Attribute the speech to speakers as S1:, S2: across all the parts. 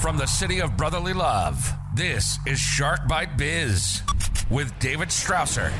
S1: From the city of brotherly love, this is Shark Bite Biz with David Strausser.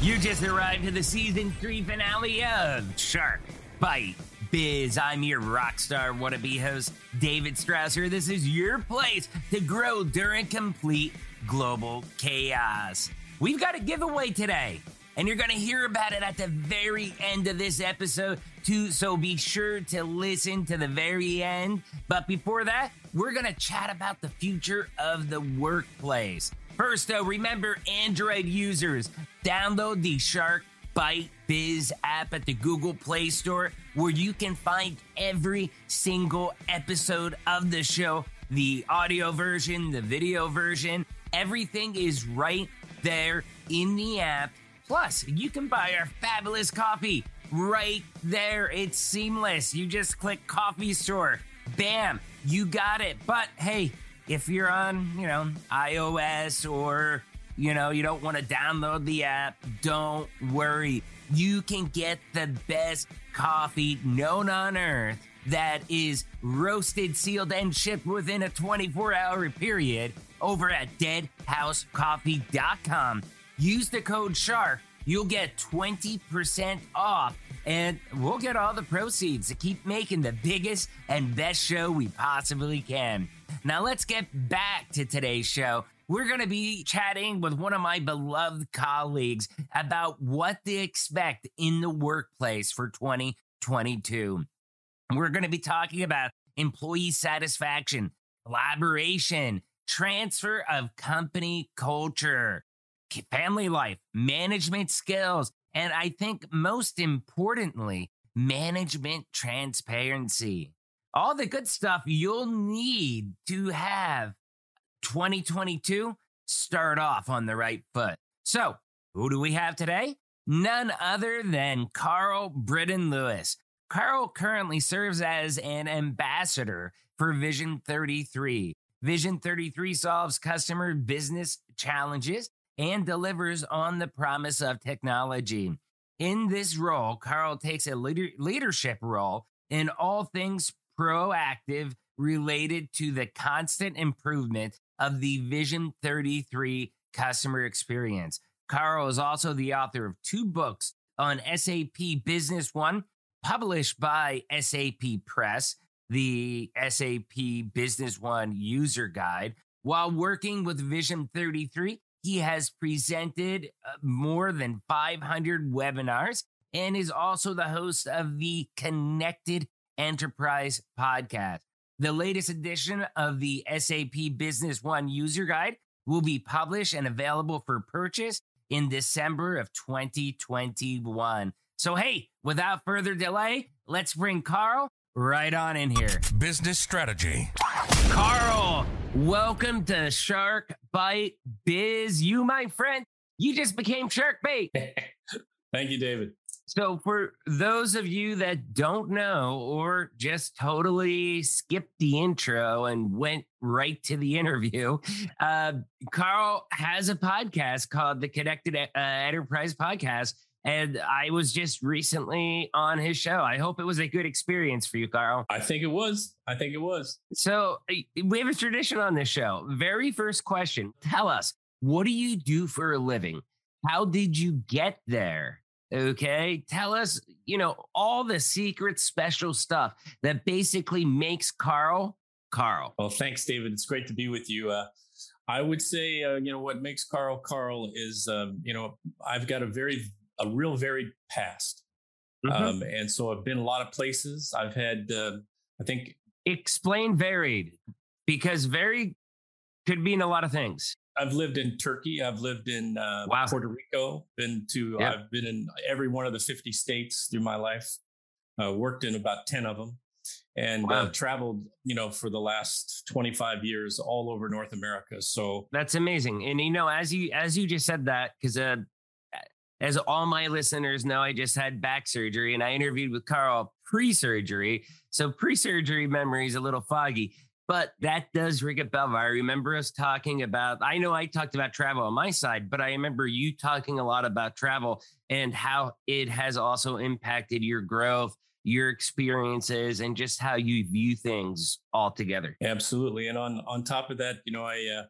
S2: You just arrived to the season three finale of Shark Bite Biz. I'm your rock star wannabe host, David Strausser. This is your place to grow during complete global chaos. We've got a giveaway today, and you're going to hear about it at the very end of this episode, too. So be sure to listen to the very end. But before that, we're going to chat about the future of the workplace. First, though, remember Android users, download the Shark Bite Biz app at the Google Play Store where you can find every single episode of the show the audio version, the video version. Everything is right there in the app. Plus, you can buy our fabulous coffee right there. It's seamless. You just click coffee store. Bam, you got it. But hey, if you're on, you know, iOS or, you know, you don't want to download the app, don't worry. You can get the best coffee known on earth that is roasted, sealed, and shipped within a 24 hour period over at deadhousecoffee.com. Use the code SHARK. You'll get 20% off, and we'll get all the proceeds to keep making the biggest and best show we possibly can. Now, let's get back to today's show. We're going to be chatting with one of my beloved colleagues about what to expect in the workplace for 2022. We're going to be talking about employee satisfaction, collaboration, transfer of company culture, family life, management skills, and I think most importantly, management transparency. All the good stuff you'll need to have 2022 start off on the right foot. So, who do we have today? None other than Carl Britton Lewis. Carl currently serves as an ambassador for Vision 33. Vision 33 solves customer business challenges and delivers on the promise of technology. In this role, Carl takes a leader- leadership role in all things proactive related to the constant improvement of the Vision 33 customer experience. Carl is also the author of two books on SAP Business One, published by SAP Press, the SAP Business One user guide. While working with Vision 33, he has presented uh, more than 500 webinars and is also the host of the Connected Enterprise podcast. The latest edition of the SAP Business One user guide will be published and available for purchase in December of 2021. So, hey, without further delay, let's bring Carl right on in here.
S1: Business strategy.
S2: Carl, welcome to Shark Bite Biz. You, my friend, you just became Shark Bait.
S3: Thank you, David.
S2: So, for those of you that don't know or just totally skipped the intro and went right to the interview, uh, Carl has a podcast called the Connected uh, Enterprise Podcast. And I was just recently on his show. I hope it was a good experience for you, Carl.
S3: I think it was. I think it was.
S2: So, uh, we have a tradition on this show. Very first question Tell us, what do you do for a living? How did you get there? Okay. Tell us, you know, all the secret special stuff that basically makes Carl Carl.
S3: Well, thanks, David. It's great to be with you. Uh, I would say, uh, you know, what makes Carl Carl is, um, you know, I've got a very, a real varied past. Mm-hmm. Um, and so I've been a lot of places. I've had, uh, I think.
S2: Explain varied because varied could mean a lot of things.
S3: I've lived in Turkey. I've lived in uh, wow. Puerto Rico. Been to. Yep. I've been in every one of the fifty states through my life. Uh, worked in about ten of them, and uh, wow. uh, traveled. You know, for the last twenty five years, all over North America. So
S2: that's amazing. And you know, as you as you just said that, because uh, as all my listeners know, I just had back surgery, and I interviewed with Carl pre surgery. So pre surgery memory is a little foggy but that does ring a bell. I remember us talking about, I know I talked about travel on my side, but I remember you talking a lot about travel and how it has also impacted your growth, your experiences and just how you view things altogether.
S3: Absolutely. And on on top of that, you know, I uh,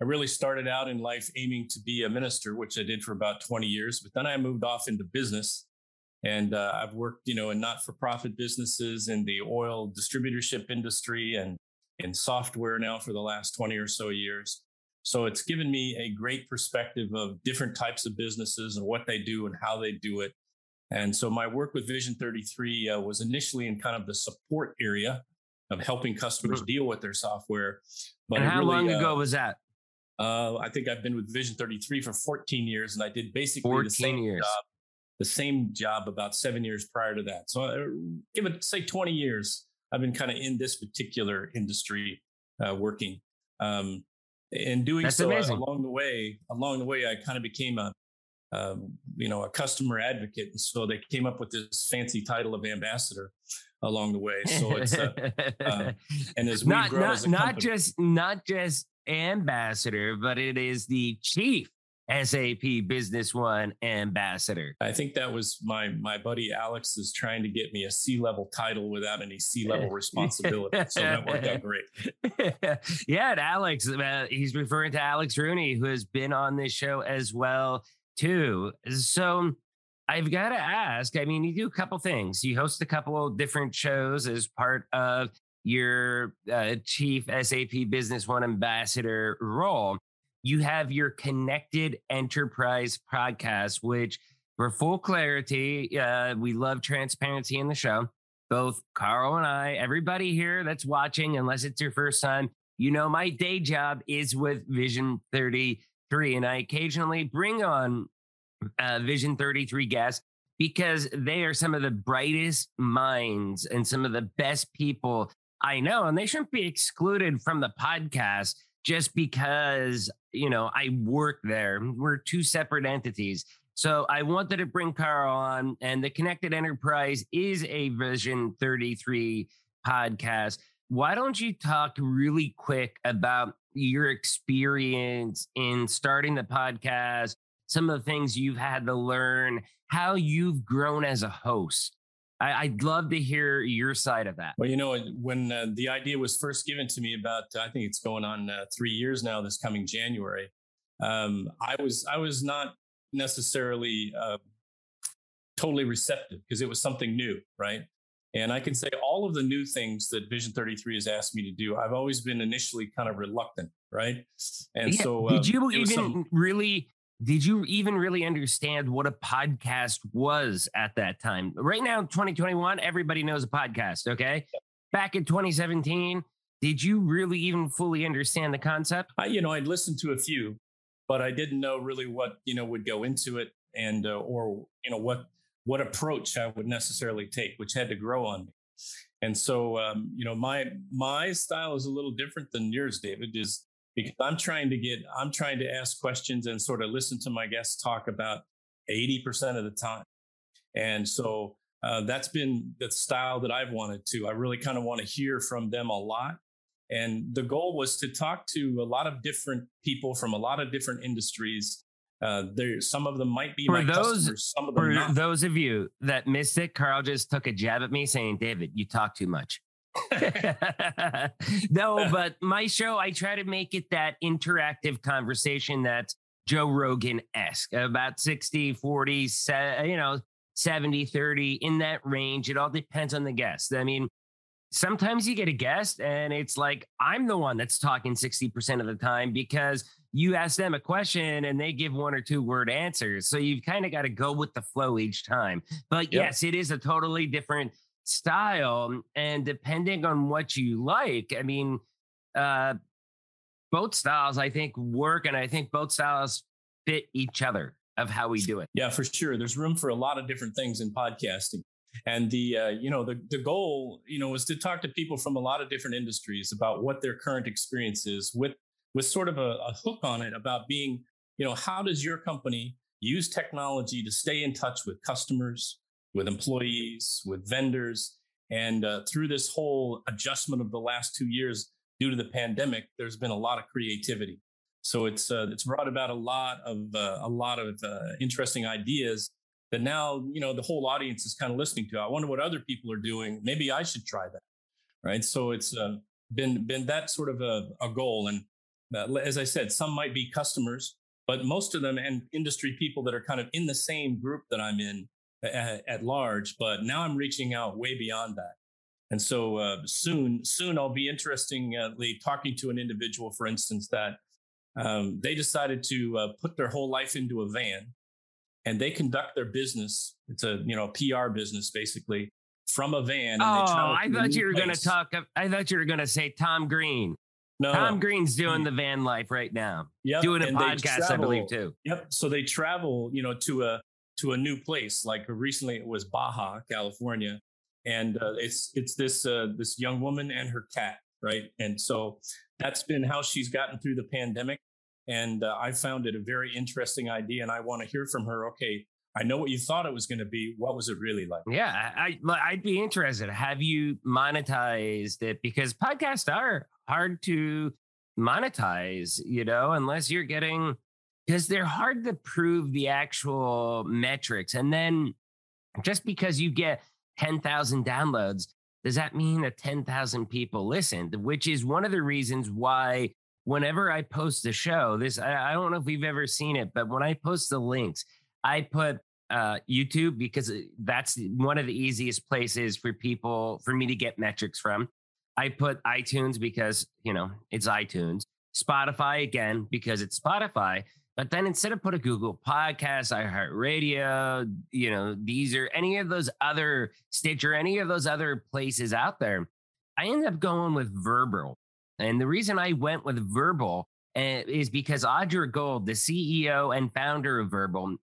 S3: I really started out in life aiming to be a minister, which I did for about 20 years, but then I moved off into business. And uh, I've worked, you know, in not-for-profit businesses in the oil distributorship industry and in software now for the last 20 or so years. So it's given me a great perspective of different types of businesses and what they do and how they do it. And so my work with Vision 33 uh, was initially in kind of the support area of helping customers mm-hmm. deal with their software.
S2: But and how really, long ago uh, was that?
S3: Uh, I think I've been with Vision 33 for 14 years, and I did basically the same years. job, the same job about seven years prior to that. So uh, give it say 20 years. I've been kind of in this particular industry uh, working. Um, and doing That's so amazing. along the way, along the way, I kind of became a um, you know, a customer advocate. And so they came up with this fancy title of ambassador along the way. So it's, uh, uh, and as we
S2: not,
S3: grow
S2: not,
S3: as a
S2: not
S3: company,
S2: just, not just ambassador, but it is the chief SAP Business One ambassador.
S3: I think that was my my buddy Alex is trying to get me a C level title without any C level responsibility. so that worked out great.
S2: yeah, and Alex, uh, he's referring to Alex Rooney, who has been on this show as well too. So I've got to ask. I mean, you do a couple things. You host a couple different shows as part of your uh, chief SAP Business One ambassador role. You have your Connected Enterprise podcast, which, for full clarity, uh, we love transparency in the show. Both Carl and I, everybody here that's watching, unless it's your first time, you know, my day job is with Vision 33, and I occasionally bring on uh, Vision 33 guests because they are some of the brightest minds and some of the best people I know, and they shouldn't be excluded from the podcast just because, you know, I work there. We're two separate entities. So I wanted to bring Carl on, and the Connected Enterprise is a Vision 33 podcast. Why don't you talk really quick about your experience in starting the podcast, some of the things you've had to learn, how you've grown as a host? I, would love to hear your side of that.
S3: Well, you know, when uh, the idea was first given to me about, I think it's going on uh, three years now. This coming January, um, I was I was not necessarily uh, totally receptive because it was something new, right? And I can say all of the new things that Vision 33 has asked me to do, I've always been initially kind of reluctant, right?
S2: And yeah. so, did um, you even some... really did you even really understand what a podcast was at that time? Right now, 2021, everybody knows a podcast. Okay. Back in 2017, did you really even fully understand the concept?
S3: I, you know, I'd listened to a few, but I didn't know really what, you know, would go into it and, uh, or, you know, what, what approach I would necessarily take, which had to grow on me. And so, um, you know, my, my style is a little different than yours, David, is because I'm trying to get, I'm trying to ask questions and sort of listen to my guests talk about 80% of the time. And so uh, that's been the style that I've wanted to. I really kind of want to hear from them a lot. And the goal was to talk to a lot of different people from a lot of different industries. Uh, there, some of them might be for my those, customers. Some of them
S2: for
S3: not.
S2: those of you that missed it, Carl just took a jab at me, saying, "David, you talk too much." no, but my show, I try to make it that interactive conversation that's Joe Rogan esque, about 60, 40, you know, 70, 30, in that range. It all depends on the guest. I mean, sometimes you get a guest and it's like, I'm the one that's talking 60% of the time because you ask them a question and they give one or two word answers. So you've kind of got to go with the flow each time. But yep. yes, it is a totally different style. And depending on what you like, I mean, uh, both styles I think work, and I think both styles fit each other of how we do it.
S3: Yeah, for sure. There's room for a lot of different things in podcasting. And the uh, you know the the goal you know is to talk to people from a lot of different industries about what their current experience is with with sort of a, a hook on it about being you know how does your company use technology to stay in touch with customers with employees, with vendors. And uh, through this whole adjustment of the last two years due to the pandemic, there's been a lot of creativity. So it's uh, it's brought about a lot of uh, a lot of uh, interesting ideas that now you know the whole audience is kind of listening to. I wonder what other people are doing. Maybe I should try that, right? So it's uh, been been that sort of a, a goal. And uh, as I said, some might be customers, but most of them and industry people that are kind of in the same group that I'm in at, at large. But now I'm reaching out way beyond that. And so uh, soon, soon I'll be interestingly talking to an individual, for instance, that um, they decided to uh, put their whole life into a van, and they conduct their business. It's a you know PR business basically from a van.
S2: oh, I thought you were going to talk. I thought you were going to say Tom Green. No, Tom Green's doing the van life right now.
S3: Yep.
S2: doing a podcast, travel, I believe too.
S3: Yep. So they travel, you know, to a to a new place. Like recently, it was Baja, California, and uh, it's it's this uh, this young woman and her cat, right? And so that's been how she's gotten through the pandemic. And uh, I found it a very interesting idea, and I want to hear from her. Okay, I know what you thought it was going to be. What was it really like?
S2: Yeah, I, I'd be interested. Have you monetized it? Because podcasts are hard to monetize, you know, unless you're getting because they're hard to prove the actual metrics. And then just because you get 10,000 downloads, does that mean that 10,000 people listened? Which is one of the reasons why whenever I post a show, this, I, I don't know if we've ever seen it, but when I post the links, I put uh, YouTube because that's one of the easiest places for people, for me to get metrics from. I put iTunes because, you know, it's iTunes. Spotify again because it's Spotify. But then instead of put a Google Podcast, iHeartRadio, you know, these are any of those other Stitcher, any of those other places out there, I ended up going with Verbal. And the reason I went with Verbal uh, is because Audra Gold, the CEO and founder of Verbal,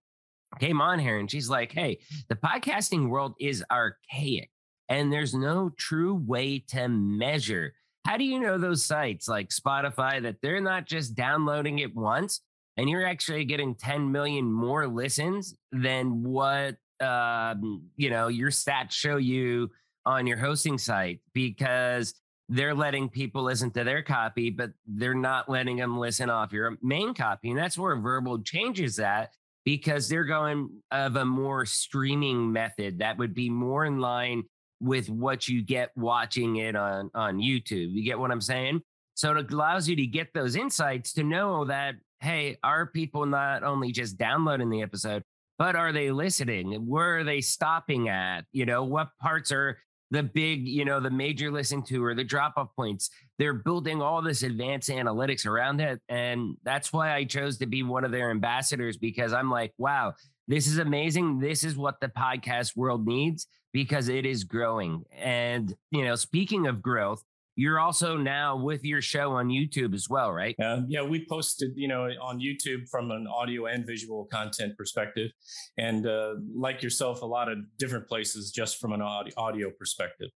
S2: came on here and she's like, hey, the podcasting world is archaic and there's no true way to measure. How do you know those sites like Spotify that they're not just downloading it once? And you're actually getting 10 million more listens than what um, you know your stats show you on your hosting site because they're letting people listen to their copy, but they're not letting them listen off your main copy. And that's where verbal changes that because they're going of a more streaming method that would be more in line with what you get watching it on on YouTube. You get what I'm saying? So it allows you to get those insights to know that hey, are people not only just downloading the episode, but are they listening? Where are they stopping at? You know, what parts are the big, you know, the major listen to or the drop off points? They're building all this advanced analytics around it. And that's why I chose to be one of their ambassadors because I'm like, wow, this is amazing. This is what the podcast world needs because it is growing. And, you know, speaking of growth, you're also now with your show on YouTube as well, right?
S3: Yeah, yeah. We posted, you know, on YouTube from an audio and visual content perspective, and uh, like yourself, a lot of different places just from an audio perspective.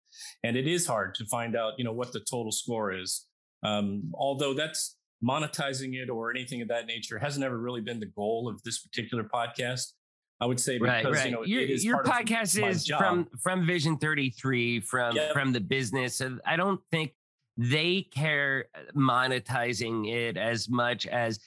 S3: And it is hard to find out, you know, what the total score is. Um, although that's monetizing it or anything of that nature hasn't ever really been the goal of this particular podcast. I would say because right, right. you know
S2: your, your podcast is from from Vision 33 from yep. from the business. I don't think they care uh, monetizing it as much as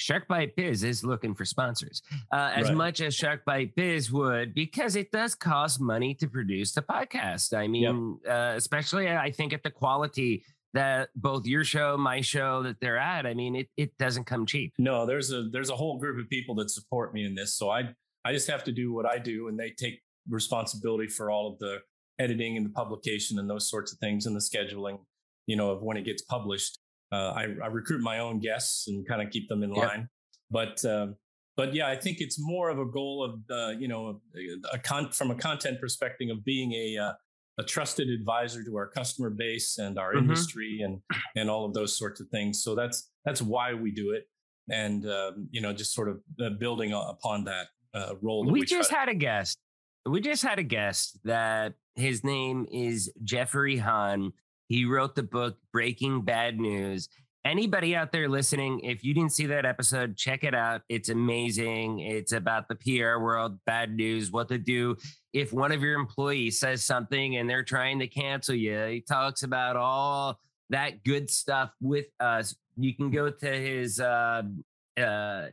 S2: Sharkbite Biz is looking for sponsors uh, as right. much as Sharkbite Biz would because it does cost money to produce the podcast. I mean, yep. uh, especially I think at the quality that both your show, my show, that they're at. I mean, it it doesn't come cheap.
S3: No, there's a there's a whole group of people that support me in this, so I I just have to do what I do, and they take responsibility for all of the editing and the publication and those sorts of things and the scheduling. You know, of when it gets published. Uh, I, I, recruit my own guests and kind of keep them in yep. line. But um, but yeah, I think it's more of a goal of uh, you know a, a con- from a content perspective of being a uh, a trusted advisor to our customer base and our mm-hmm. industry and and all of those sorts of things. So that's that's why we do it, and um, you know just sort of uh, building upon that uh, role.
S2: we, we just had a guest. We just had a guest that his name is Jeffrey Hahn. He wrote the book Breaking Bad News. Anybody out there listening, if you didn't see that episode, check it out. It's amazing. It's about the PR world, bad news, what to do if one of your employees says something and they're trying to cancel you. He talks about all that good stuff with us. You can go to his uh, uh,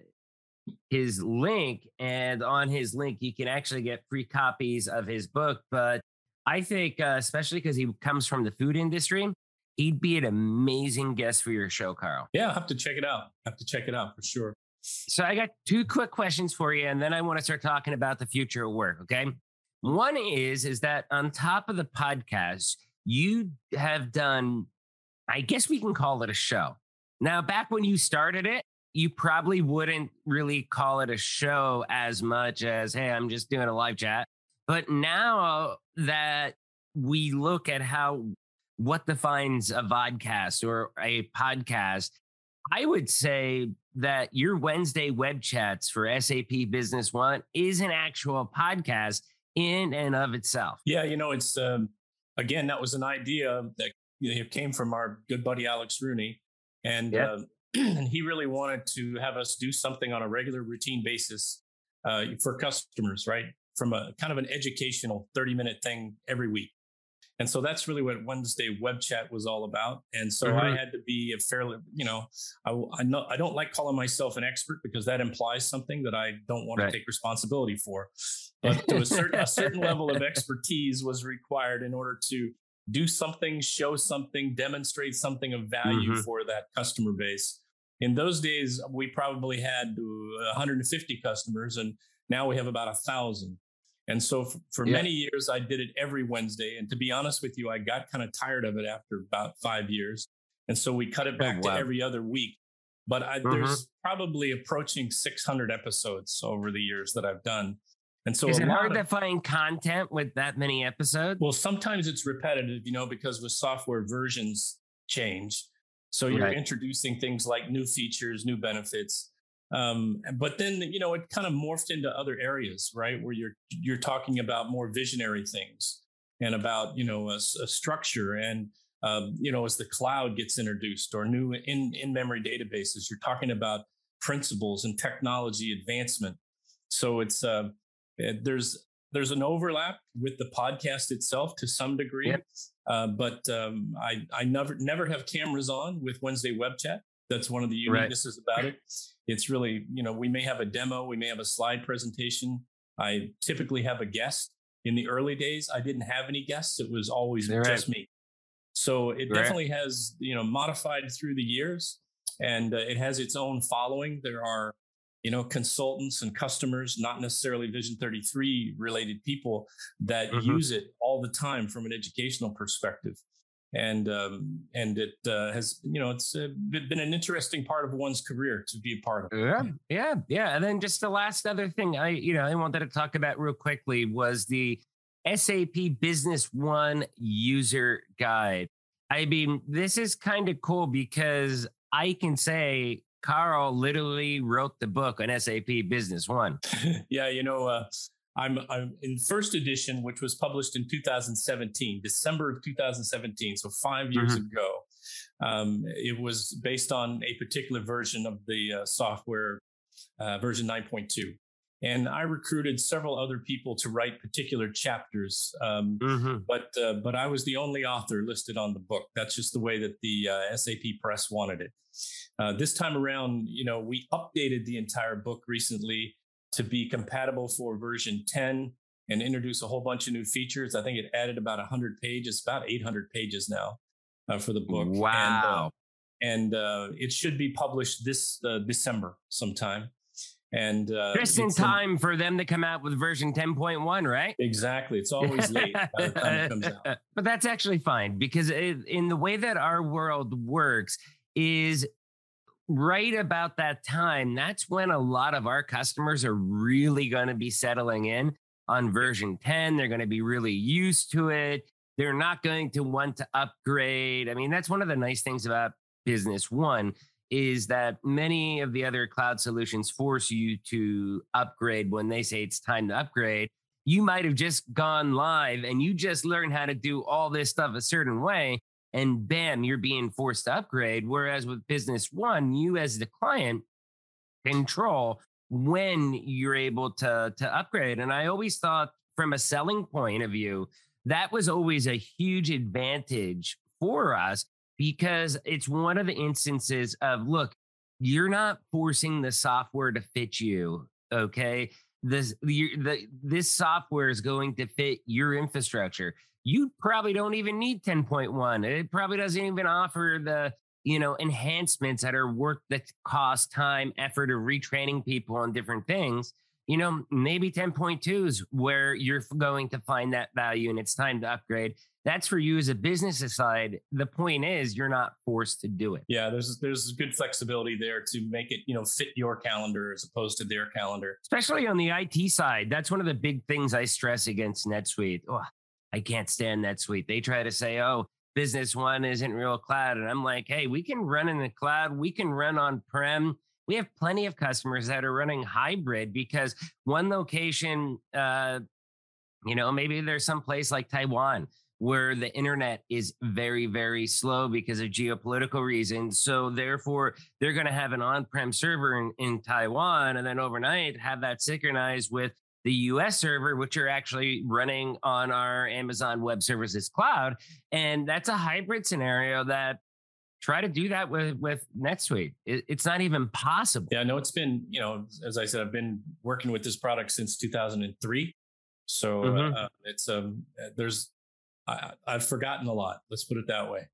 S2: his link, and on his link, you can actually get free copies of his book. But I think, uh, especially because he comes from the food industry, he'd be an amazing guest for your show, Carl.
S3: Yeah, I'll have to check it out. I have to check it out for sure.
S2: So I got two quick questions for you, and then I want to start talking about the future of work. Okay. One is is that on top of the podcast, you have done, I guess we can call it a show. Now, back when you started it, you probably wouldn't really call it a show as much as, hey, I'm just doing a live chat. But now that we look at how what defines a vodcast or a podcast, I would say that your Wednesday web chats for SAP Business One is an actual podcast in and of itself.
S3: Yeah, you know, it's um, again that was an idea that you know, came from our good buddy Alex Rooney, and yep. uh, and he really wanted to have us do something on a regular routine basis uh, for customers, right? From a kind of an educational 30 minute thing every week. And so that's really what Wednesday web chat was all about. And so mm-hmm. I had to be a fairly, you know, I, I, know, I don't like calling myself an expert because that implies something that I don't want right. to take responsibility for. But to a certain, a certain level of expertise was required in order to do something, show something, demonstrate something of value mm-hmm. for that customer base. In those days, we probably had 150 customers, and now we have about a thousand. And so for, for yeah. many years, I did it every Wednesday. And to be honest with you, I got kind of tired of it after about five years. And so we cut it oh, back oh, wow. to every other week. But I, mm-hmm. there's probably approaching 600 episodes over the years that I've done. And so
S2: is it hard of, to find content with that many episodes?
S3: Well, sometimes it's repetitive, you know, because with software versions change. So you're right. introducing things like new features, new benefits. Um, but then you know it kind of morphed into other areas, right? Where you're you're talking about more visionary things and about you know a, a structure and um, you know as the cloud gets introduced or new in in memory databases, you're talking about principles and technology advancement. So it's uh, there's there's an overlap with the podcast itself to some degree, yep. uh, but um, I I never never have cameras on with Wednesday Web Chat. That's one of the uniquenesses right. about it. It's really, you know, we may have a demo, we may have a slide presentation. I typically have a guest. In the early days, I didn't have any guests. It was always right. just me. So it right. definitely has, you know, modified through the years and uh, it has its own following. There are, you know, consultants and customers, not necessarily Vision 33 related people that mm-hmm. use it all the time from an educational perspective and um, and it uh, has you know it's uh, been an interesting part of one's career to be a part of.
S2: Yeah, yeah, yeah. And then just the last other thing I you know I wanted to talk about real quickly was the SAP Business One user guide. I mean, this is kind of cool because I can say Carl literally wrote the book on SAP Business One.
S3: yeah, you know, uh, I'm, I'm in first edition, which was published in 2017, December of 2017, so five years mm-hmm. ago. Um, it was based on a particular version of the uh, software, uh, version 9.2. And I recruited several other people to write particular chapters, um, mm-hmm. but uh, but I was the only author listed on the book. That's just the way that the uh, SAP Press wanted it. Uh, this time around, you know, we updated the entire book recently to be compatible for version 10 and introduce a whole bunch of new features. I think it added about 100 pages, about 800 pages now uh, for the book.
S2: Wow.
S3: And, uh, and uh, it should be published this uh, December sometime. And
S2: uh, just in time in, for them to come out with version 10.1, right?
S3: Exactly. It's always late by the time it comes out.
S2: But that's actually fine because it, in the way that our world works is right about that time, that's when a lot of our customers are really going to be settling in on version 10. They're going to be really used to it. They're not going to want to upgrade. I mean, that's one of the nice things about Business One is that many of the other cloud solutions force you to upgrade when they say it's time to upgrade. You might have just gone live and you just learned how to do all this stuff a certain way and bam, you're being forced to upgrade. Whereas with Business One, you as the client control when you're able to to upgrade. And I always thought from a selling point of view, that was always a huge advantage for us because it's one of the instances of look, you're not forcing the software to fit you. Okay. This, the, the, this software is going to fit your infrastructure. You probably don't even need 10.1. It probably doesn't even offer the, you know, enhancements that are worth the cost, time, effort of retraining people on different things you know, maybe 10.2 is where you're going to find that value and it's time to upgrade. That's for you as a business aside The point is you're not forced to do it.
S3: Yeah, there's there's good flexibility there to make it, you know, fit your calendar as opposed to their calendar.
S2: Especially on the IT side. That's one of the big things I stress against NetSuite. Oh, I can't stand NetSuite. They try to say, "Oh, business one isn't real cloud." And I'm like, "Hey, we can run in the cloud. We can run on prem." we have plenty of customers that are running hybrid because one location, uh, you know, maybe there's some place like Taiwan where the internet is very, very slow because of geopolitical reasons. So therefore, they're going to have an on-prem server in, in Taiwan, and then overnight have that synchronized with the US server, which are actually running on our Amazon Web Services cloud. And that's a hybrid scenario that try to do that with with NetSuite. It, it's not even possible.
S3: Yeah, no, it's been you know, as I said, I've been working with this product since 2003. So mm-hmm. uh, it's um, there's I, I've forgotten a lot. Let's put it that way.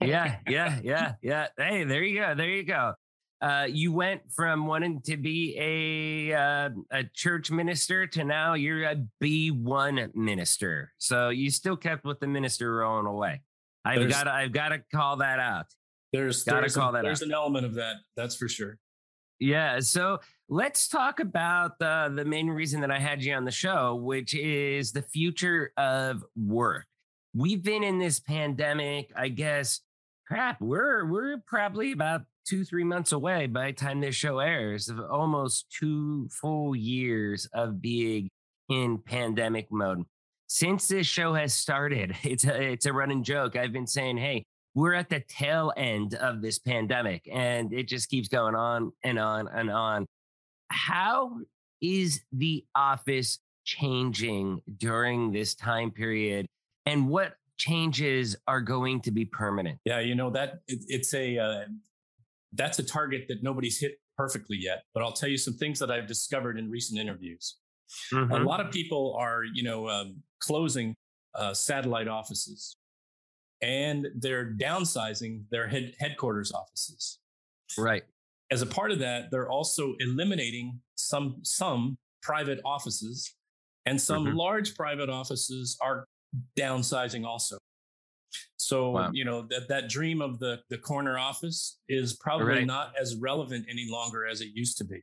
S2: yeah, yeah, yeah, yeah. Hey, there you go. There you go. Uh, you went from wanting to be a uh, a church minister to now you're a B one minister. So you still kept with the minister rolling away. I've got I've got to call that out.
S3: There's got to call a, that there's out. an element of that. That's for sure.
S2: Yeah. So let's talk about the the main reason that I had you on the show, which is the future of work. We've been in this pandemic, I guess. Crap, we're we're probably about two three months away by the time this show airs of almost two full years of being in pandemic mode since this show has started, it's a, it's a running joke. I've been saying, hey, we're at the tail end of this pandemic and it just keeps going on and on and on. How is the office changing during this time period? And what changes are going to be permanent?
S3: Yeah, you know, that it, it's a, uh, that's a target that nobody's hit perfectly yet. But I'll tell you some things that I've discovered in recent interviews. Mm-hmm. A lot of people are, you know, um, closing uh, satellite offices and they're downsizing their head, headquarters offices.
S2: Right.
S3: As a part of that, they're also eliminating some some private offices, and some mm-hmm. large private offices are downsizing also. So wow. you know that that dream of the the corner office is probably right. not as relevant any longer as it used to be.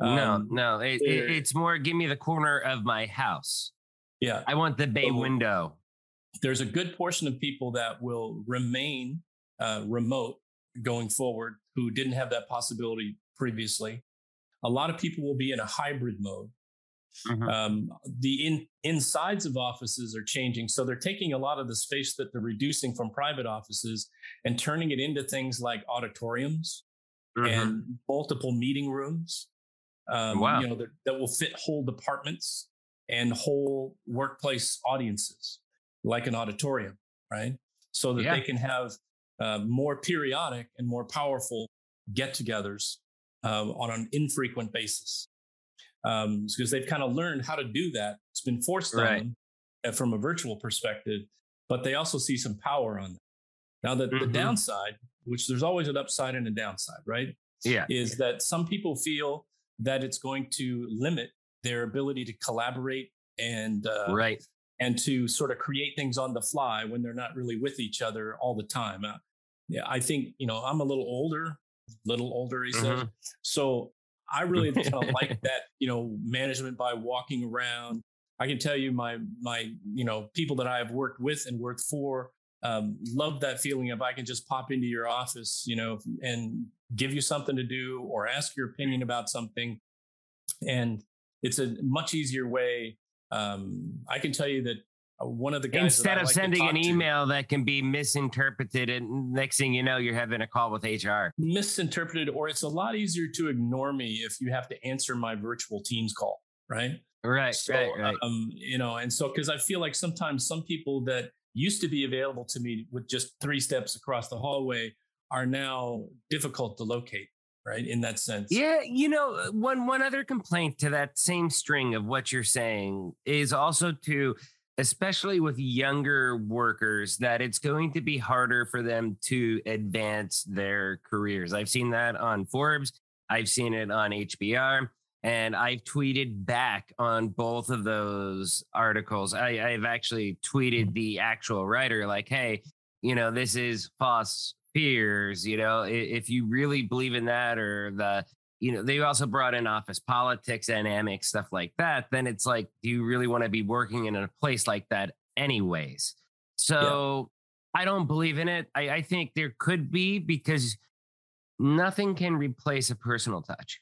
S2: Um, no, no, it, it, it's more. Give me the corner of my house.
S3: Yeah,
S2: I want the bay so, window.
S3: There's a good portion of people that will remain uh, remote going forward who didn't have that possibility previously. A lot of people will be in a hybrid mode. Mm-hmm. Um, the in, insides of offices are changing. So they're taking a lot of the space that they're reducing from private offices and turning it into things like auditoriums mm-hmm. and multiple meeting rooms um, wow. you know, that, that will fit whole departments and whole workplace audiences, like an auditorium, right? So that yeah. they can have uh, more periodic and more powerful get-togethers uh, on an infrequent basis, um, because they've kind of learned how to do that. It's been forced on them uh, from a virtual perspective, but they also see some power on that. Now, the, mm-hmm. the downside, which there's always an upside and a downside, right?
S2: Yeah.
S3: Is that some people feel that it's going to limit their ability to collaborate and uh,
S2: right
S3: and to sort of create things on the fly when they're not really with each other all the time. Uh, yeah, I think you know I'm a little older, a little older. He mm-hmm. says so. I really kind of like that, you know, management by walking around. I can tell you my my you know people that I have worked with and worked for um, love that feeling of I can just pop into your office, you know, and give you something to do or ask your opinion about something. And it's a much easier way. Um, I can tell you that uh, one of the guys
S2: instead of
S3: like
S2: sending an email
S3: to,
S2: that can be misinterpreted, and next thing you know, you're having a call with HR.
S3: Misinterpreted, or it's a lot easier to ignore me if you have to answer my virtual Teams call, right?
S2: Right, so, right, right.
S3: Um, you know, and so because I feel like sometimes some people that used to be available to me with just three steps across the hallway are now difficult to locate right in that sense.
S2: Yeah you know uh, one one other complaint to that same string of what you're saying is also to especially with younger workers that it's going to be harder for them to advance their careers. I've seen that on forbes i've seen it on hbr and I've tweeted back on both of those articles. I, I, have actually tweeted the actual writer, like, hey, you know, this is false fears. You know, if you really believe in that, or the, you know, they also brought in office politics dynamics, stuff like that, then it's like, do you really want to be working in a place like that, anyways? So yeah. I don't believe in it. I, I think there could be because nothing can replace a personal touch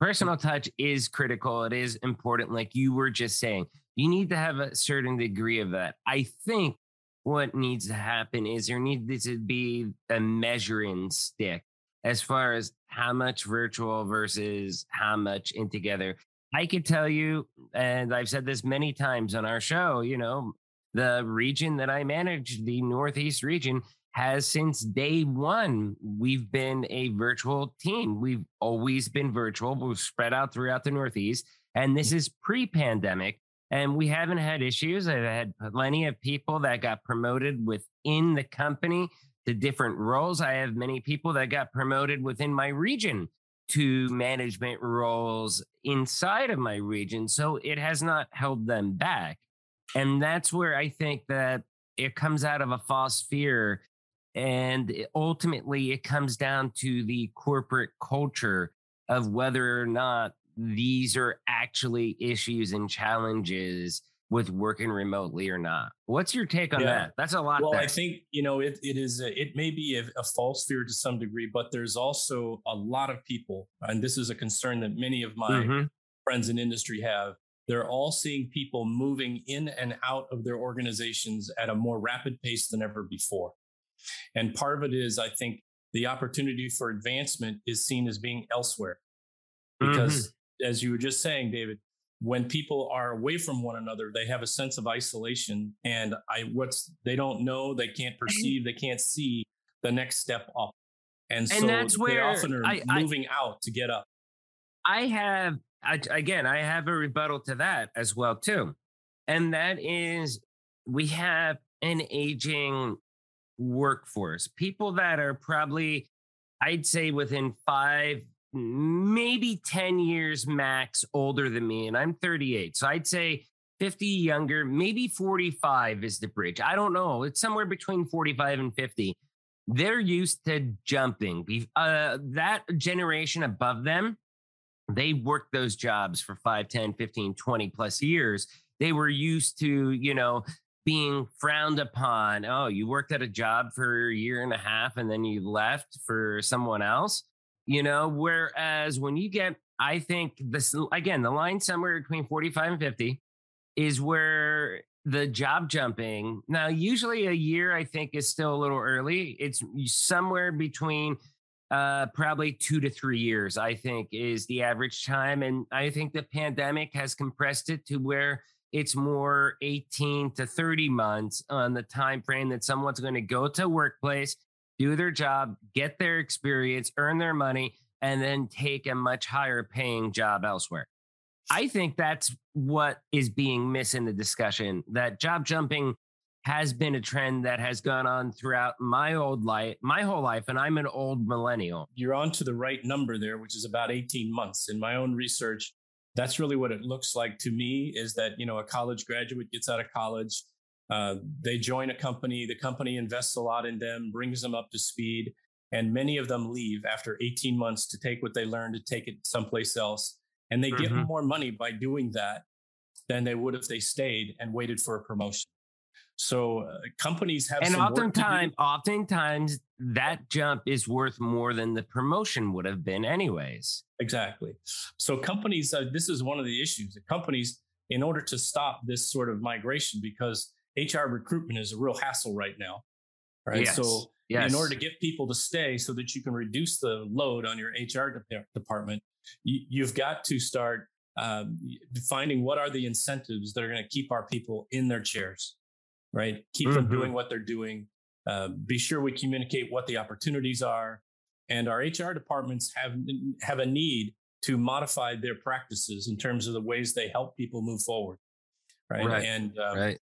S2: hmm. personal touch is critical. It is important. Like you were just saying, you need to have a certain degree of that. I think what needs to happen is there needs to be a measuring stick as far as how much virtual versus how much in together. I could tell you, and I've said this many times on our show, you know, the region that I manage, the Northeast region, has since day one, we've been a virtual team. We've always been virtual. We've spread out throughout the Northeast. And this mm. is pre pandemic. And we haven't had issues. I've had plenty of people that got promoted within the company to different roles. I have many people that got promoted within my region to management roles inside of my region. So it has not held them back. And that's where I think that it comes out of a false fear and ultimately, it comes down to the corporate culture of whether or not these are actually issues and challenges with working remotely or not. What's your take on yeah. that? That's a lot.
S3: Well, there. I think you know it. It is. A, it may be a, a, false fear to some degree, but there's also a lot of people, and this is a concern that many of my mm-hmm. friends in industry have. They're all seeing people moving in and out of their organizations at a more rapid pace than ever before. And part of it is, I think, the opportunity for advancement is seen as being elsewhere. Because mm-hmm. As you were just saying, David, when people are away from one another, they have a sense of isolation and I what's they don't know, they can't perceive, they can't see the next step up. And, and so that's where they often are I, moving I, out to get up.
S2: I have I, again, I have a rebuttal to that as well too. And that is we have an aging workforce, people that are probably, I'd say, within five, maybe 10 years max older than me. And I'm 38. So I'd say 50 younger, maybe 45 is the bridge. I don't know. It's somewhere between 45 and 50. They're used to jumping. Uh, that generation above them, they worked those jobs for 5, 10, 15, 20 plus years. They were used to, you know, being frowned upon. Oh, you worked at a job for a year and a half and then you left for someone else, you know. Whereas when you get, I think this again, the line somewhere between 45 and 50 is where the job jumping. Now, usually a year, I think, is still a little early. It's somewhere between uh, probably two to three years, I think, is the average time. And I think the pandemic has compressed it to where it's more 18 to 30 months on the time frame that someone's going to go to workplace do their job get their experience earn their money and then take a much higher paying job elsewhere. I think that's what is being missed in the discussion that job jumping has been a trend that has gone on throughout my old life my whole life and i'm an old millennial.
S3: You're on to the right number there which is about 18 months. In my own research that's really what it looks like to me is that you know a college graduate gets out of college uh, they join a company the company invests a lot in them brings them up to speed and many of them leave after 18 months to take what they learned to take it someplace else. And they mm-hmm. get more money by doing that than they would if they stayed and waited for a promotion. So uh, companies have
S2: and oftentimes oftentimes that jump is worth more than the promotion would have been anyways.
S3: Exactly. So companies uh, this is one of the issues. The companies in order to stop this sort of migration because hr recruitment is a real hassle right now right yes. so yes. in order to get people to stay so that you can reduce the load on your hr de- department you, have got to start um, finding what are the incentives that are going to keep our people in their chairs right? Keep mm-hmm. them doing what they're doing. uh, be sure we communicate what the opportunities are. And our HR departments have have a need to modify their practices in terms of the ways they help people move forward, right? right. And um, right.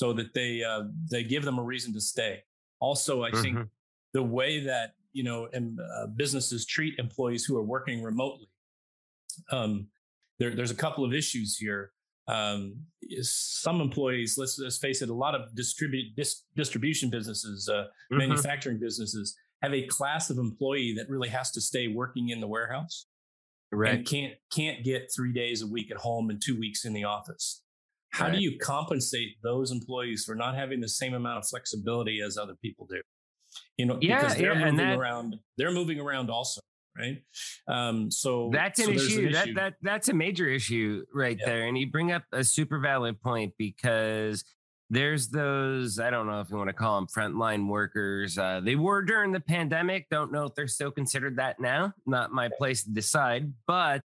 S3: So that they uh, they give them a reason to stay. Also, I mm-hmm. think the way that you know uh, businesses treat employees who are working remotely. Um, there, there's a couple of issues here. Um, some employees, let's, let's face it, a lot of distribute dis, distribution businesses, uh, mm-hmm. manufacturing businesses have a class of employee that really has to stay working in the warehouse right. and can't can't get three days a week at home and two weeks in the office. How right. do you compensate those employees for not having the same amount of flexibility as other people do? You know, yeah, because they're yeah, moving that, around. They're moving around also, right? Um, so
S2: that's an,
S3: so
S2: issue.
S3: an
S2: that that that's a major issue right yeah. there. And you bring up a super valid point because there's those i don't know if you want to call them frontline workers uh, they were during the pandemic don't know if they're still considered that now not my place to decide but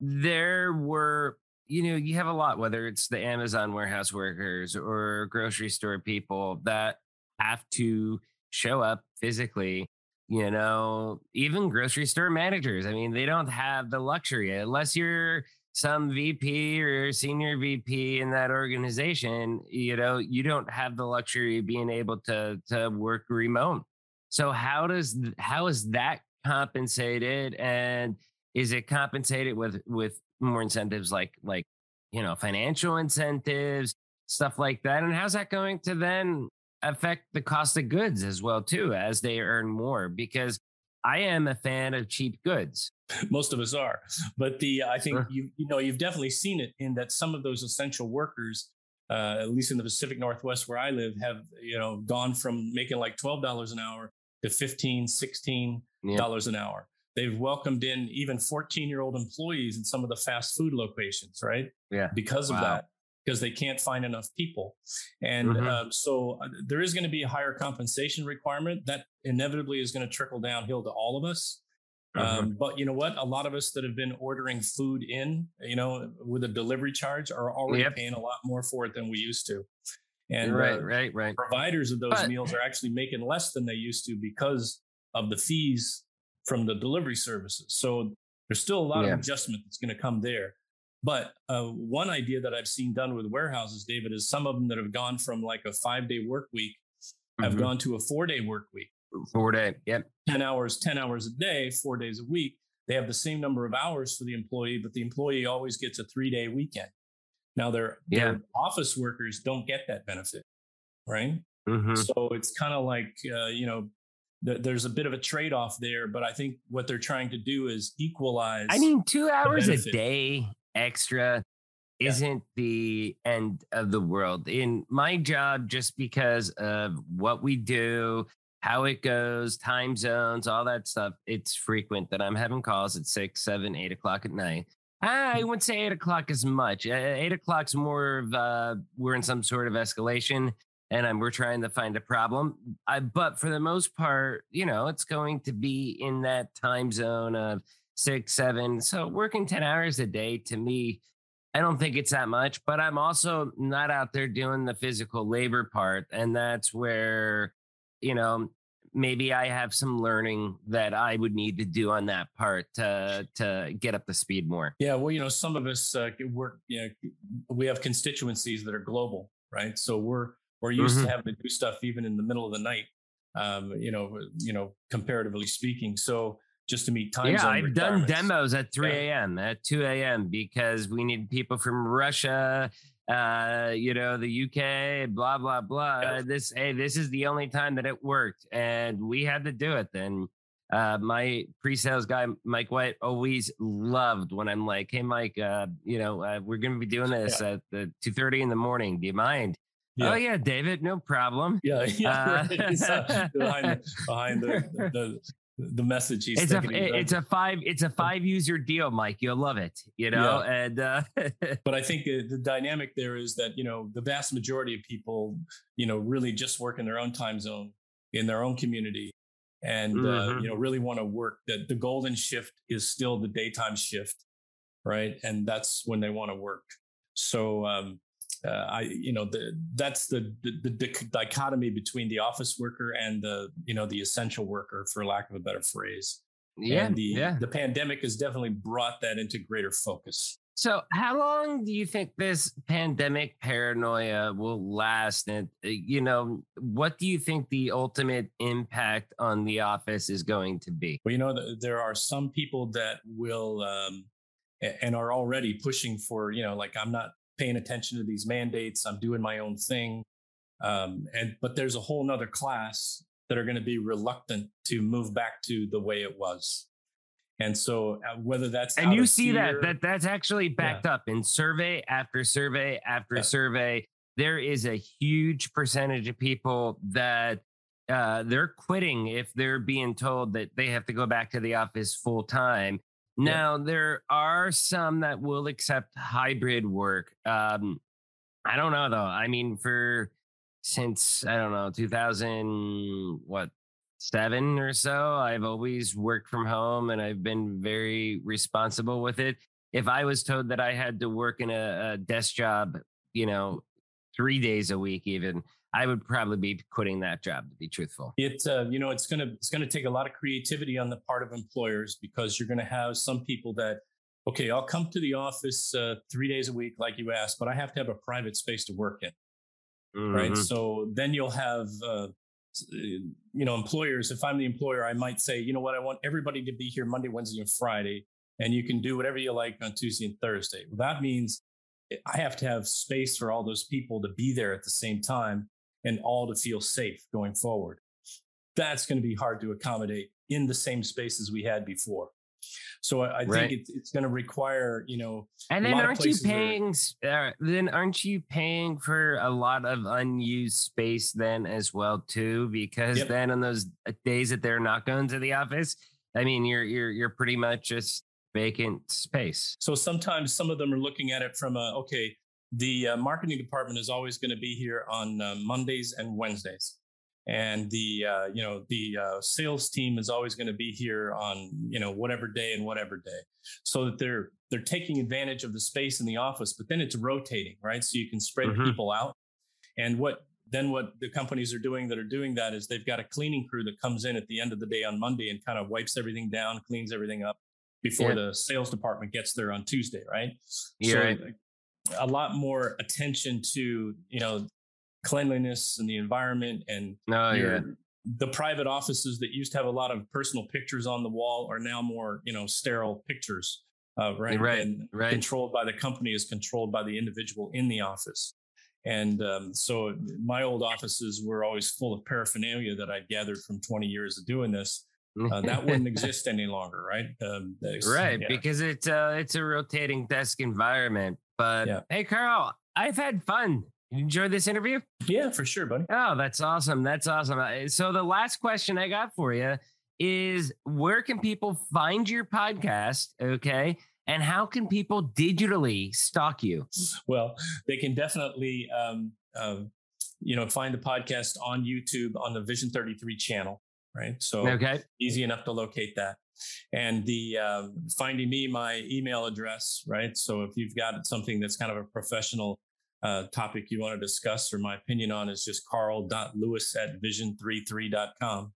S2: there were you know you have a lot whether it's the amazon warehouse workers or grocery store people that have to show up physically you know even grocery store managers i mean they don't have the luxury unless you're some VP or senior VP in that organization, you know, you don't have the luxury of being able to to work remote. So how does how is that compensated and is it compensated with with more incentives like like you know financial incentives stuff like that and how's that going to then affect the cost of goods as well too as they earn more because I am a fan of cheap goods.
S3: Most of us are, but the I think sure. you you know you've definitely seen it in that some of those essential workers, uh, at least in the Pacific Northwest where I live, have you know gone from making like twelve dollars an hour to 15 16 dollars an hour. They've welcomed in even 14 year old employees in some of the fast food locations, right?
S2: Yeah.
S3: Because of wow. that because they can't find enough people. And mm-hmm. um, so uh, there is going to be a higher compensation requirement that inevitably is going to trickle downhill to all of us. Mm-hmm. Um, but you know what? A lot of us that have been ordering food in, you know, with a delivery charge are already yep. paying a lot more for it than we used to.
S2: And right, uh, right, right.
S3: Providers of those but, meals are actually making less than they used to because of the fees from the delivery services. So there's still a lot yeah. of adjustment that's going to come there. But uh, one idea that I've seen done with warehouses, David, is some of them that have gone from like a five day work week have mm-hmm. gone to a four day work week.
S2: Four day, yep.
S3: 10 hours, 10 hours a day, four days a week. They have the same number of hours for the employee, but the employee always gets a three day weekend. Now, their, yeah. their office workers don't get that benefit, right? Mm-hmm. So it's kind of like, uh, you know, th- there's a bit of a trade off there, but I think what they're trying to do is equalize.
S2: I mean, two hours a day extra isn't yeah. the end of the world. In my job, just because of what we do, how it goes, time zones, all that stuff, it's frequent that I'm having calls at six, seven, eight o'clock at night. I wouldn't say eight o'clock as much. Eight o'clock's more of uh, we're in some sort of escalation and I'm, we're trying to find a problem. I, but for the most part, you know, it's going to be in that time zone of six, seven. So working 10 hours a day to me, I don't think it's that much, but I'm also not out there doing the physical labor part. And that's where, you know, maybe I have some learning that I would need to do on that part to to get up the speed more.
S3: Yeah, well, you know, some of us uh, work. You know, we have constituencies that are global, right? So we're we're used mm-hmm. to having to do stuff even in the middle of the night. Um, you know, you know, comparatively speaking. So just to meet time
S2: yeah, I've done demos at 3 a.m., at 2 a.m. because we need people from Russia, uh, you know, the UK, blah, blah, blah. Yeah. This, hey, this is the only time that it worked. And we had to do it. Then uh, my pre-sales guy, Mike White, always loved when I'm like, hey, Mike, uh, you know, uh, we're going to be doing this yeah. at the 2.30 in the morning. Do you mind? Yeah. Oh yeah, David, no problem.
S3: Yeah, yeah. Uh, right. behind, behind the, the, the message he's
S2: it's a it's a five it's a five user deal mike you'll love it you know yeah. and uh
S3: but i think the, the, dynamic there is that you know the vast majority of people you know really just work in their own time zone in their own community and uh, mm-hmm. uh, you know really want to work that the golden shift is still the daytime shift right and that's when they want to work so um uh, I, you know, the, that's the, the, the dichotomy between the office worker and the, you know, the essential worker, for lack of a better phrase.
S2: Yeah,
S3: and the
S2: yeah.
S3: the pandemic has definitely brought that into greater focus.
S2: So, how long do you think this pandemic paranoia will last? And, uh, you know, what do you think the ultimate impact on the office is going to be?
S3: Well, you know, there are some people that will um, and are already pushing for, you know, like I'm not paying attention to these mandates, I'm doing my own thing. Um, and but there's a whole nother class that are going to be reluctant to move back to the way it was. And so uh, whether that's
S2: and you see fear, that that that's actually backed yeah. up in survey after survey after yeah. survey. There is a huge percentage of people that uh, they're quitting if they're being told that they have to go back to the office full time. Now there are some that will accept hybrid work. Um, I don't know though. I mean, for since I don't know 2000 what seven or so. I've always worked from home and I've been very responsible with it. If I was told that I had to work in a, a desk job, you know, three days a week, even, I would probably be quitting that job. To be truthful,
S3: it's uh, you know it's gonna it's gonna take a lot of creativity on the part of employers because you're gonna have some people that okay, I'll come to the office uh, three days a week, like you asked, but I have to have a private space to work in. Mm-hmm. Right. So then you'll have uh, you know, employers, if I'm the employer, I might say, you know what, I want everybody to be here Monday, Wednesday, and Friday, and you can do whatever you like on Tuesday and Thursday. Well, that means I have to have space for all those people to be there at the same time and all to feel safe going forward. That's going to be hard to accommodate in the same spaces we had before. So I, I right. think it's, it's going to require, you know,
S2: and then aren't you paying? Where, uh, then aren't you paying for a lot of unused space then as well too? Because yep. then on those uh, days that they're not going to the office, I mean, you're you're you're pretty much just vacant space.
S3: So sometimes some of them are looking at it from a okay. The uh, marketing department is always going to be here on uh, Mondays and Wednesdays and the uh, you know the uh, sales team is always going to be here on you know whatever day and whatever day so that they're they're taking advantage of the space in the office but then it's rotating right so you can spread mm-hmm. people out and what then what the companies are doing that are doing that is they've got a cleaning crew that comes in at the end of the day on monday and kind of wipes everything down cleans everything up before yeah. the sales department gets there on tuesday right
S2: yeah, so right.
S3: A lot more attention to you know cleanliness and the environment and
S2: oh, your, yeah.
S3: the private offices that used to have a lot of personal pictures on the wall are now more you know sterile pictures uh, right
S2: right,
S3: and
S2: right
S3: controlled by the company is controlled by the individual in the office and um, so my old offices were always full of paraphernalia that I'd gathered from 20 years of doing this. Uh, that wouldn't exist any longer, right? Um,
S2: right, yeah. because it's uh, it's a rotating desk environment. But yeah. hey, Carl, I've had fun you enjoyed this interview?
S3: Yeah, for sure, buddy.
S2: Oh, that's awesome. That's awesome. Uh, so the last question I got for you is where can people find your podcast? Okay. And how can people digitally stalk you?
S3: Well, they can definitely, um, uh, you know, find the podcast on YouTube on the Vision 33 channel, right? So
S2: okay.
S3: easy enough to locate that. And the um, finding me, my email address, right? So if you've got something that's kind of a professional uh, topic you want to discuss or my opinion on is just carl.lewis at vision33.com.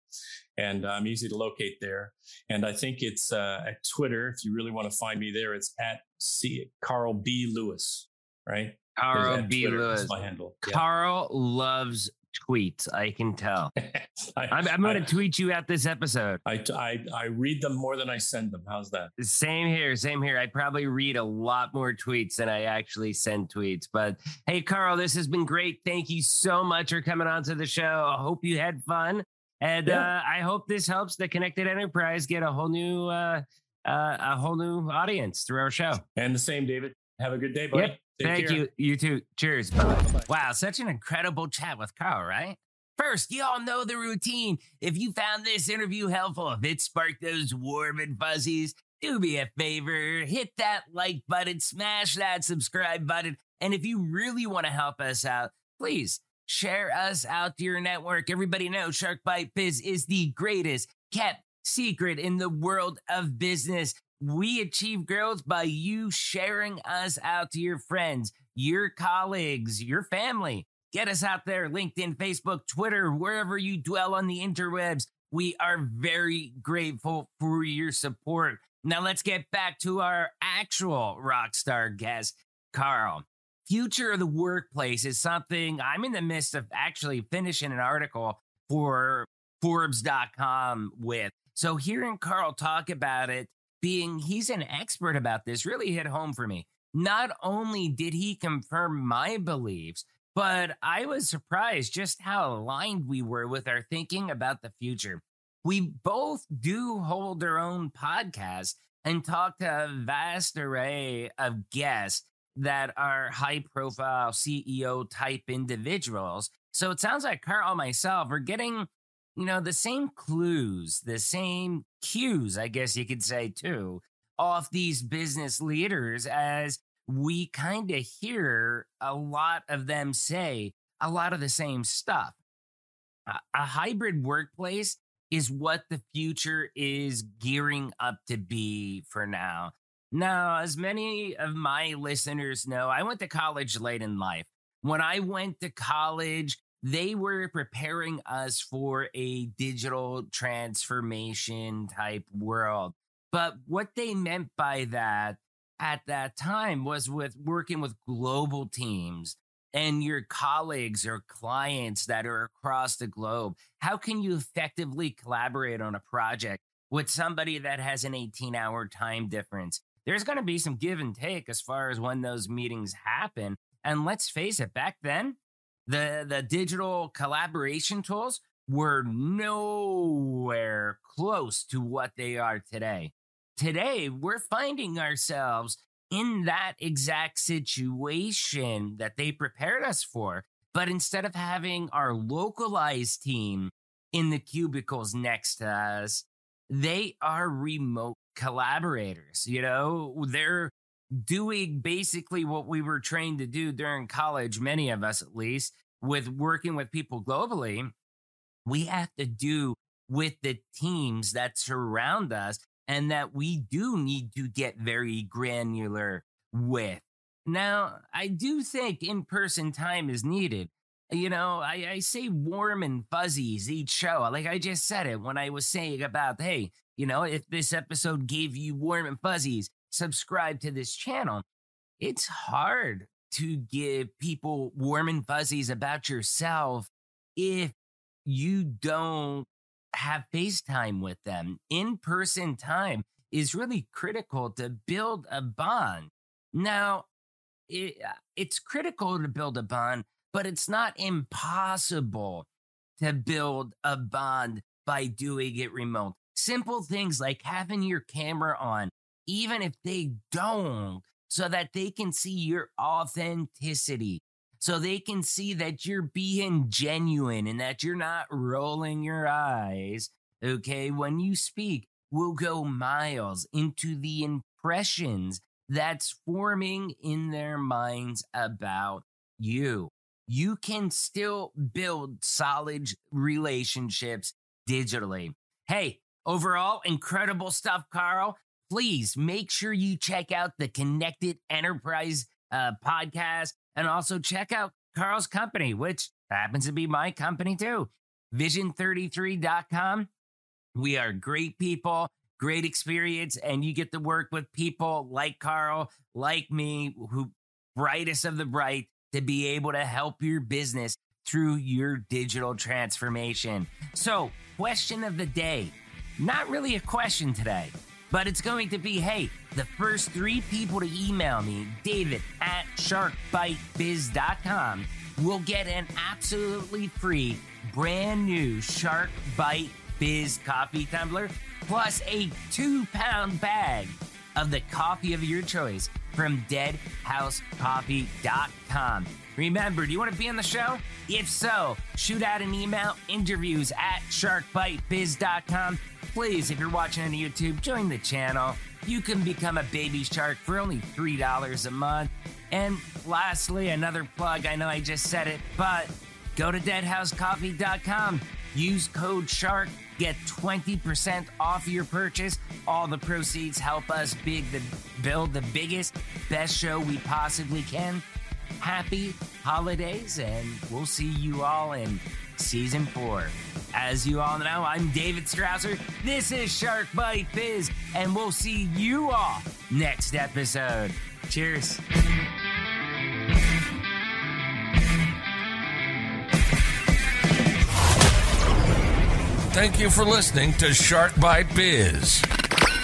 S3: And I'm easy to locate there. And I think it's uh, at Twitter. If you really want to find me there, it's at C- Carl B. Lewis, right?
S2: Carl B. Lewis.
S3: my handle.
S2: Carl yeah. loves tweets. I can tell. I, am I'm going to tweet you at this episode.
S3: I, I, I read them more than I send them. How's that?
S2: Same here. Same here. I probably read a lot more tweets than I actually send tweets. But hey, Carl, this has been great. Thank you so much for coming on to the show. I hope you had fun. And yeah. uh, I hope this helps the Connected Enterprise get a whole new uh, uh, a whole new audience through our show.
S3: And the same, David. Have a good day, buddy.
S2: Yep. Take Thank care. you. You too. Cheers. Bye. Wow, such an incredible chat with Carl, right? First, y'all know the routine. If you found this interview helpful, if it sparked those warm and fuzzies, do me a favor, hit that like button, smash that subscribe button. And if you really want to help us out, please share us out to your network. Everybody knows Shark Bite Biz is the greatest kept secret in the world of business. We achieve growth by you sharing us out to your friends. your colleagues, your family. Get us out there, LinkedIn, Facebook, Twitter, wherever you dwell on the interwebs. We are very grateful for your support. Now let's get back to our actual rock star guest, Carl. Future of the workplace is something I'm in the midst of actually finishing an article for Forbes.com with. So hearing Carl talk about it, being he's an expert about this, really hit home for me. Not only did he confirm my beliefs, but I was surprised just how aligned we were with our thinking about the future. We both do hold our own podcast and talk to a vast array of guests that are high profile CEO type individuals. So it sounds like Carl and myself are getting, you know, the same clues, the same cues, I guess you could say, too, off these business leaders as we kind of hear a lot of them say a lot of the same stuff. A, hybrid workplace is what the future is gearing up to be for now. Now, as many of my listeners know, I went to college late in life. When I went to college, they were preparing us for a digital transformation type world. But what they meant by that at that time was with working with global teams and your colleagues or clients that are across the globe. How can you effectively collaborate on a project with somebody that has an 18 hour time difference? There's going to be some give and take as far as when those meetings happen. And let's face it, back then, the, the digital collaboration tools were nowhere close to what they are today today we're finding ourselves in that exact situation that they prepared us for. But instead of having our localized team in the cubicles next to us, they are remote collaborators. You know, they're doing basically what we were trained to do during college, many of us at least, with working with people globally. We have to do with the teams that surround us and that we do need to get very granular with. Now, I do think in person time is needed. You know, I, I, say warm and fuzzies each show. Like I just said it when I was saying about, hey, you know, if this episode gave you warm and fuzzies, subscribe to this channel. It's hard to give people warm and fuzzies about yourself if you don't have FaceTime with them. In person time is really critical to build a bond. Now, it, uh, it's critical to build a bond, but it's not impossible to build a bond by doing it remote. Simple things like having your camera on, even if they don't, so that they can see your authenticity so they can see that you're being genuine and that you're not rolling your eyes. Okay, when you speak, we'll go miles into the impressions that's forming in their minds about you. You can still build solid relationships digitally. Hey, overall, incredible stuff, Carl. Please make sure you check out the Connected Enterprise uh, podcast and also check out Carl's company, which happens to be my company too, vision33.com. We are great people, great experience, and you get to work with people like Carl, like me, who brightest of the bright to be able to help your business through your digital transformation. So, question of the day. Not really a question today. But it's going to be hey, the first three people to email me, David at sharkbitebiz.com, will get an absolutely free brand new Shark Bite Biz coffee tumbler plus a two pound bag of the coffee of your choice from deadhousecoffee.com. Remember, do you want to be on the show? If so, shoot out an email interviews at sharkbitebiz.com Please, if you're watching on YouTube, join the channel. You can become a baby shark for only $3 a month. And lastly, another plug. I know I just said it, but go to deadhousecoffee.com. Use code SHARK. Get 20% off your purchase. All the proceeds help us big the build the biggest, best show we possibly can. Happy holidays, and we'll see you all in season four. As you all know, I'm David Strausser. This is Shark Bite Biz, and we'll see you all next episode. Cheers.
S1: Thank you for listening to Shark Bite Biz.